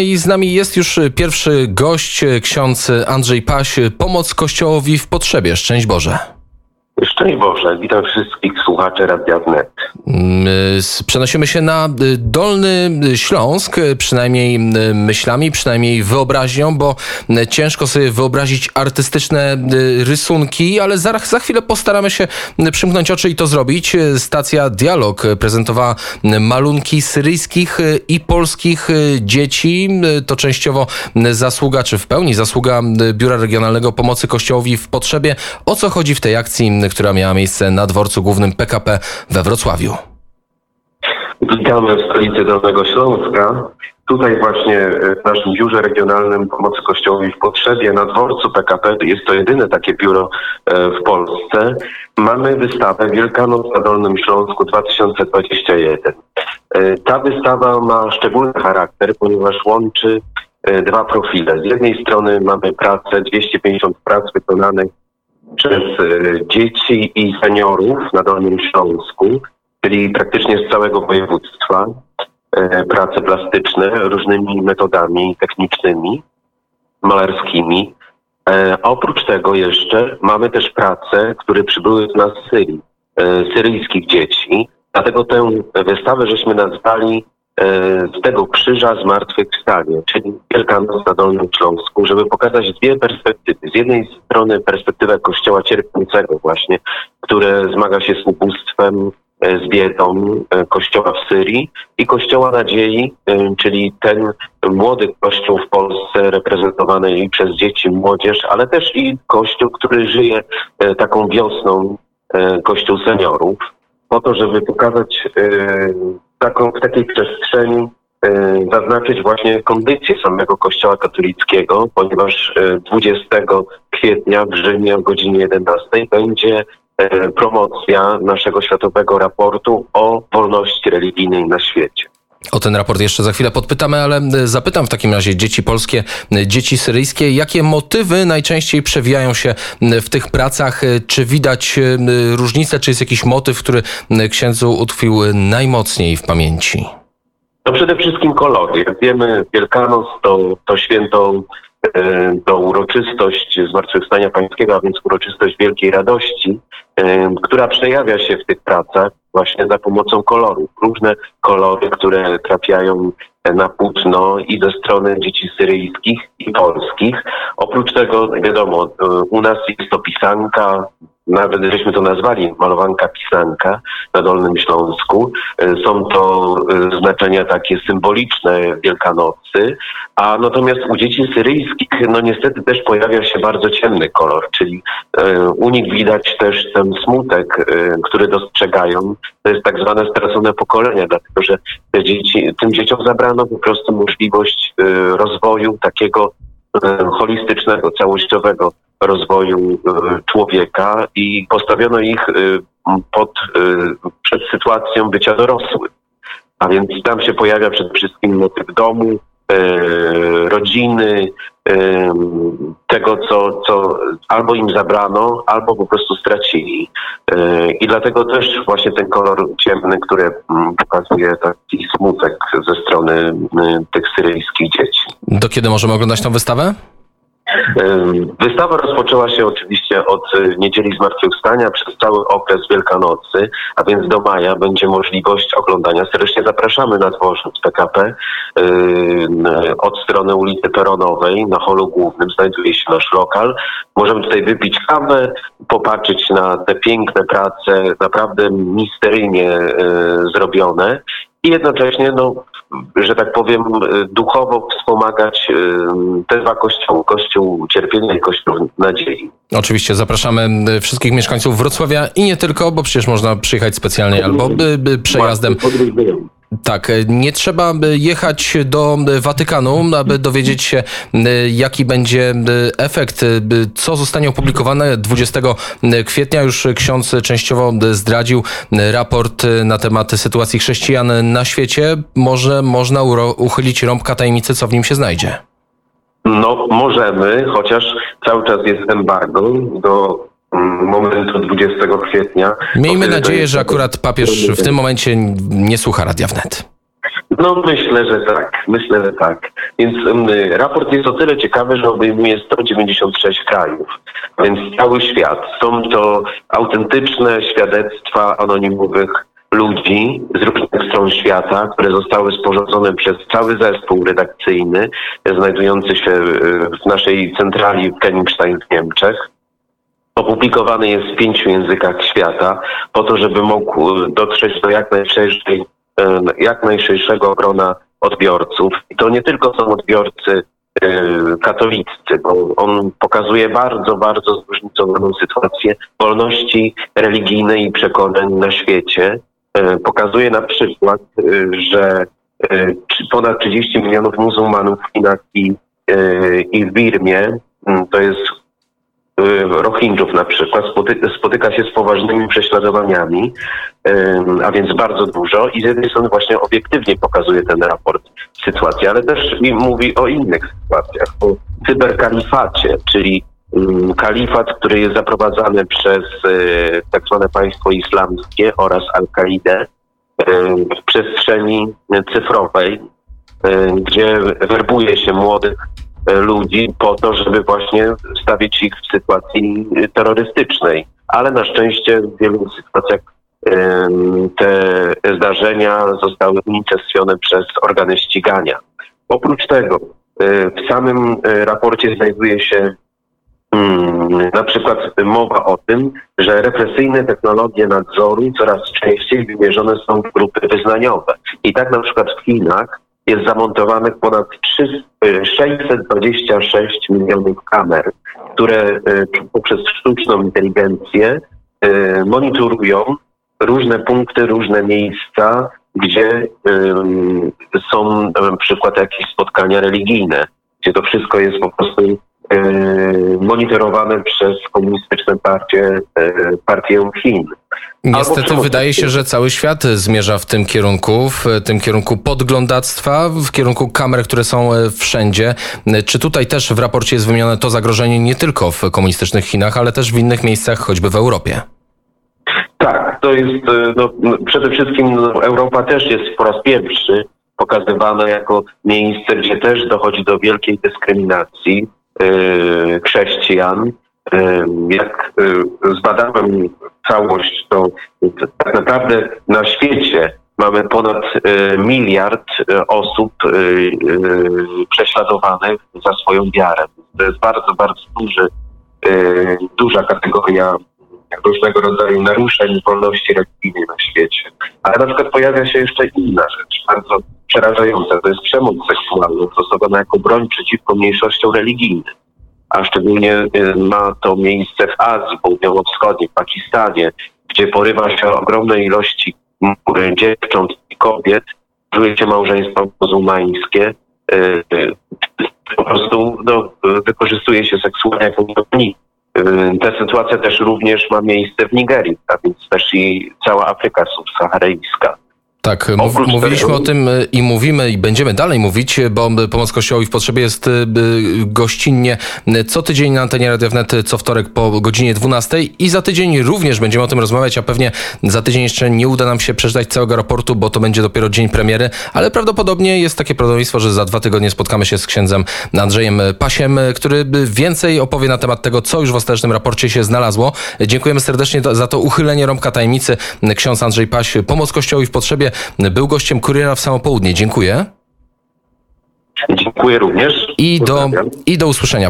I z nami jest już pierwszy gość, ksiądz Andrzej Paś. Pomoc Kościołowi w potrzebie. Szczęść Boże. Szczęść Boże, witam wszystkich słuchaczy. Mm, przenosimy się na y, Dolny Śląsk, y, przynajmniej y, myślami, przynajmniej wyobraźnią, bo ciężko sobie wyobrazić artystyczne rysunki, ale za, za chwilę postaramy się przymknąć oczy i to zrobić. Stacja Dialog prezentowała malunki syryjskich i polskich dzieci. To częściowo zasługa, czy w pełni zasługa Biura Regionalnego Pomocy Kościołowi w Potrzebie. O co chodzi w tej akcji, która miała miejsce na dworcu głównym PKP we Wrocławiu? Witamy w stolicy Dolnego Śląska. Tutaj właśnie e, w naszym biurze regionalnym pomocy Kościołowi w potrzebie na dworcu PKP, jest to jedyne takie biuro e, w Polsce, mamy wystawę Wielkanoc na Dolnym Śląsku 2021. E, ta wystawa ma szczególny charakter, ponieważ łączy dwa profile. Z jednej strony mamy pracę, 250 prac wykonanych przez dzieci i seniorów na Dolnym Śląsku, czyli praktycznie z całego województwa, e, prace plastyczne różnymi metodami technicznymi, malarskimi. E, oprócz tego jeszcze mamy też prace, które przybyły z nas z Syrii, e, syryjskich dzieci. Dlatego tę wystawę żeśmy nazwali z tego krzyża zmartwychwstanie, czyli Wielkanoc na Dolnym Śląsku, żeby pokazać dwie perspektywy. Z jednej strony perspektywę kościoła cierpiącego właśnie, które zmaga się z ubóstwem, E, z biedą e, kościoła w Syrii i kościoła nadziei, e, czyli ten młody kościół w Polsce reprezentowany i przez dzieci, młodzież, ale też i kościół, który żyje taką wiosną, kościół seniorów, po to, żeby pokazać taką, w takiej przestrzeni zaznaczyć właśnie kondycję samego Kościoła katolickiego, ponieważ 20 kwietnia w Rzymie o godzinie 11 będzie E, promocja naszego światowego raportu o wolności religijnej na świecie. O ten raport jeszcze za chwilę podpytamy, ale e, zapytam w takim razie dzieci polskie, e, dzieci syryjskie, jakie motywy najczęściej przewijają się w tych pracach? Czy widać różnicę, czy jest jakiś motyw, który księdzu utkwił najmocniej w pamięci? To przede wszystkim kolory. Jak wiemy, Wielkanoc to, to święto E, to uroczystość Zmartwychwstania Pańskiego, a więc uroczystość wielkiej radości, e, która przejawia się w tych pracach właśnie za pomocą kolorów. Różne kolory, które trafiają na płótno i ze strony dzieci syryjskich i polskich. Oprócz tego, wiadomo, e, u nas jest to pisanka, nawet żeśmy to nazwali malowanka pisanka na Dolnym Śląsku. E, są to e, znaczenia takie symboliczne Wielkanocy, a natomiast u dzieci syryjskich no niestety też pojawia się bardzo ciemny kolor, czyli e, u nich widać też ten smutek, który dostrzegają. To jest tak zwane stracone pokolenia, dlatego że te dzieci, tym dzieciom zabrano po prostu możliwość rozwoju takiego holistycznego, całościowego rozwoju e, człowieka i postawiono ich e, pod, e, przed sytuacją bycia dorosłym. A więc tam się pojawia przede wszystkim motyw domu, rodziny, tego, co, co albo im zabrano, albo po prostu stracili. I dlatego też właśnie ten kolor ciemny, który pokazuje taki smutek ze strony tych syryjskich dzieci. Do kiedy możemy oglądać tę wystawę? Wystawa rozpoczęła się oczywiście od e, niedzieli zmartwychwstania przez cały okres Wielkanocy, a więc do maja będzie możliwość oglądania. Serdecznie zapraszamy na dworzec PKP od strony ulicy Peronowej na holu głównym znajduje się nasz lokal. Możemy tutaj wypić kawę, popatrzeć na te piękne prace, naprawdę misteryjnie e, zrobione i jednocześnie no, że tak powiem, duchowo wspomagać te dwa kościoły, Kościół Cierpienia i Kościół Nadziei. Oczywiście zapraszamy wszystkich mieszkańców Wrocławia i nie tylko, bo przecież można przyjechać specjalnie albo by, by przejazdem. Tak, nie trzeba jechać do Watykanu, aby dowiedzieć się, jaki będzie efekt, co zostanie opublikowane 20 kwietnia. Już ksiądz częściowo zdradził raport na temat sytuacji chrześcijan na świecie. Może można uchylić rąbka tajemnicy, co w nim się znajdzie. No, możemy, chociaż cały czas jest embargo do momentu 20 kwietnia. Miejmy nadzieję, że akurat papież w tym momencie nie słucha Radia Wnet. No myślę, że tak. Myślę, że tak. Więc raport jest o tyle ciekawy, że obejmuje 196 krajów, więc cały świat. Są to autentyczne świadectwa anonimowych ludzi z różnych stron świata, które zostały sporządzone przez cały zespół redakcyjny znajdujący się w naszej centrali w Kenningstein w Niemczech. Opublikowany jest w pięciu językach świata po to, żeby mógł dotrzeć do jak najszerszej jak najszerszego grona odbiorców. I to nie tylko są odbiorcy katoliccy, bo on pokazuje bardzo, bardzo zróżnicowaną sytuację wolności religijnej i przekonań na świecie. Pokazuje na przykład, że ponad 30 milionów muzułmanów w Chinach i, i w Birmie, to jest Rohingjów na przykład spotyka się z poważnymi prześladowaniami, a więc bardzo dużo i z jednej strony właśnie obiektywnie pokazuje ten raport sytuację, ale też mówi o innych sytuacjach, o cyberkalifacie, czyli kalifat, który jest zaprowadzany przez tak zwane państwo islamskie oraz Al-Kaidę w przestrzeni cyfrowej, gdzie werbuje się młodych ludzi po to, żeby właśnie stawić ich w sytuacji terrorystycznej. Ale na szczęście w wielu sytuacjach te zdarzenia zostały unicestwione przez organy ścigania. Oprócz tego w samym raporcie znajduje się na przykład mowa o tym, że represyjne technologie nadzoru coraz częściej wymierzone są w grupy wyznaniowe. I tak na przykład w Chinach jest zamontowanych ponad 626 milionów kamer, które poprzez sztuczną inteligencję monitorują różne punkty, różne miejsca, gdzie są na przykład jakieś spotkania religijne, gdzie to wszystko jest po prostu monitorowane przez komunistyczne partie, partię Chin. Niestety wydaje się, że cały świat zmierza w tym kierunku, w tym kierunku podglądactwa, w kierunku kamer, które są wszędzie. Czy tutaj też w raporcie jest wymienione to zagrożenie nie tylko w komunistycznych Chinach, ale też w innych miejscach, choćby w Europie? Tak, to jest no, przede wszystkim no, Europa też jest po raz pierwszy pokazywana jako miejsce, gdzie też dochodzi do wielkiej dyskryminacji chrześcijan. Jak zbadałem całość, to tak naprawdę na świecie mamy ponad miliard osób prześladowanych za swoją wiarę. To jest bardzo, bardzo duży, duża kategoria różnego rodzaju naruszeń wolności religijnej na świecie. Ale na przykład pojawia się jeszcze inna rzecz, bardzo przerażająca. To jest przemoc seksualna stosowana jako broń przeciwko mniejszościom religijnym a szczególnie ma to miejsce w Azji Południowo-Wschodniej, w Pakistanie, gdzie porywa się ogromne ilości dziewcząt i kobiet, czuje się małżeństwa muzułmańskie, po prostu no, wykorzystuje się seksualnie jako niewolnik. Ta sytuacja też również ma miejsce w Nigerii, a więc też i cała Afryka subsaharyjska. Tak, mów, mówiliśmy tego... o tym i mówimy i będziemy dalej mówić, bo Pomoc Kościołowi w Potrzebie jest gościnnie co tydzień na antenie Radio Wnet, co wtorek po godzinie 12 i za tydzień również będziemy o tym rozmawiać, a pewnie za tydzień jeszcze nie uda nam się przeczytać całego raportu, bo to będzie dopiero dzień premiery, ale prawdopodobnie jest takie prawdopodobieństwo, że za dwa tygodnie spotkamy się z księdzem Andrzejem Pasiem, który więcej opowie na temat tego, co już w ostatecznym raporcie się znalazło. Dziękujemy serdecznie za to uchylenie rąbka tajemnicy. Ksiądz Andrzej Paś, Pomoc Kościołowi w Potrzebie był gościem Kuriera w samo południe. Dziękuję. Dziękuję również. I do, I do usłyszenia.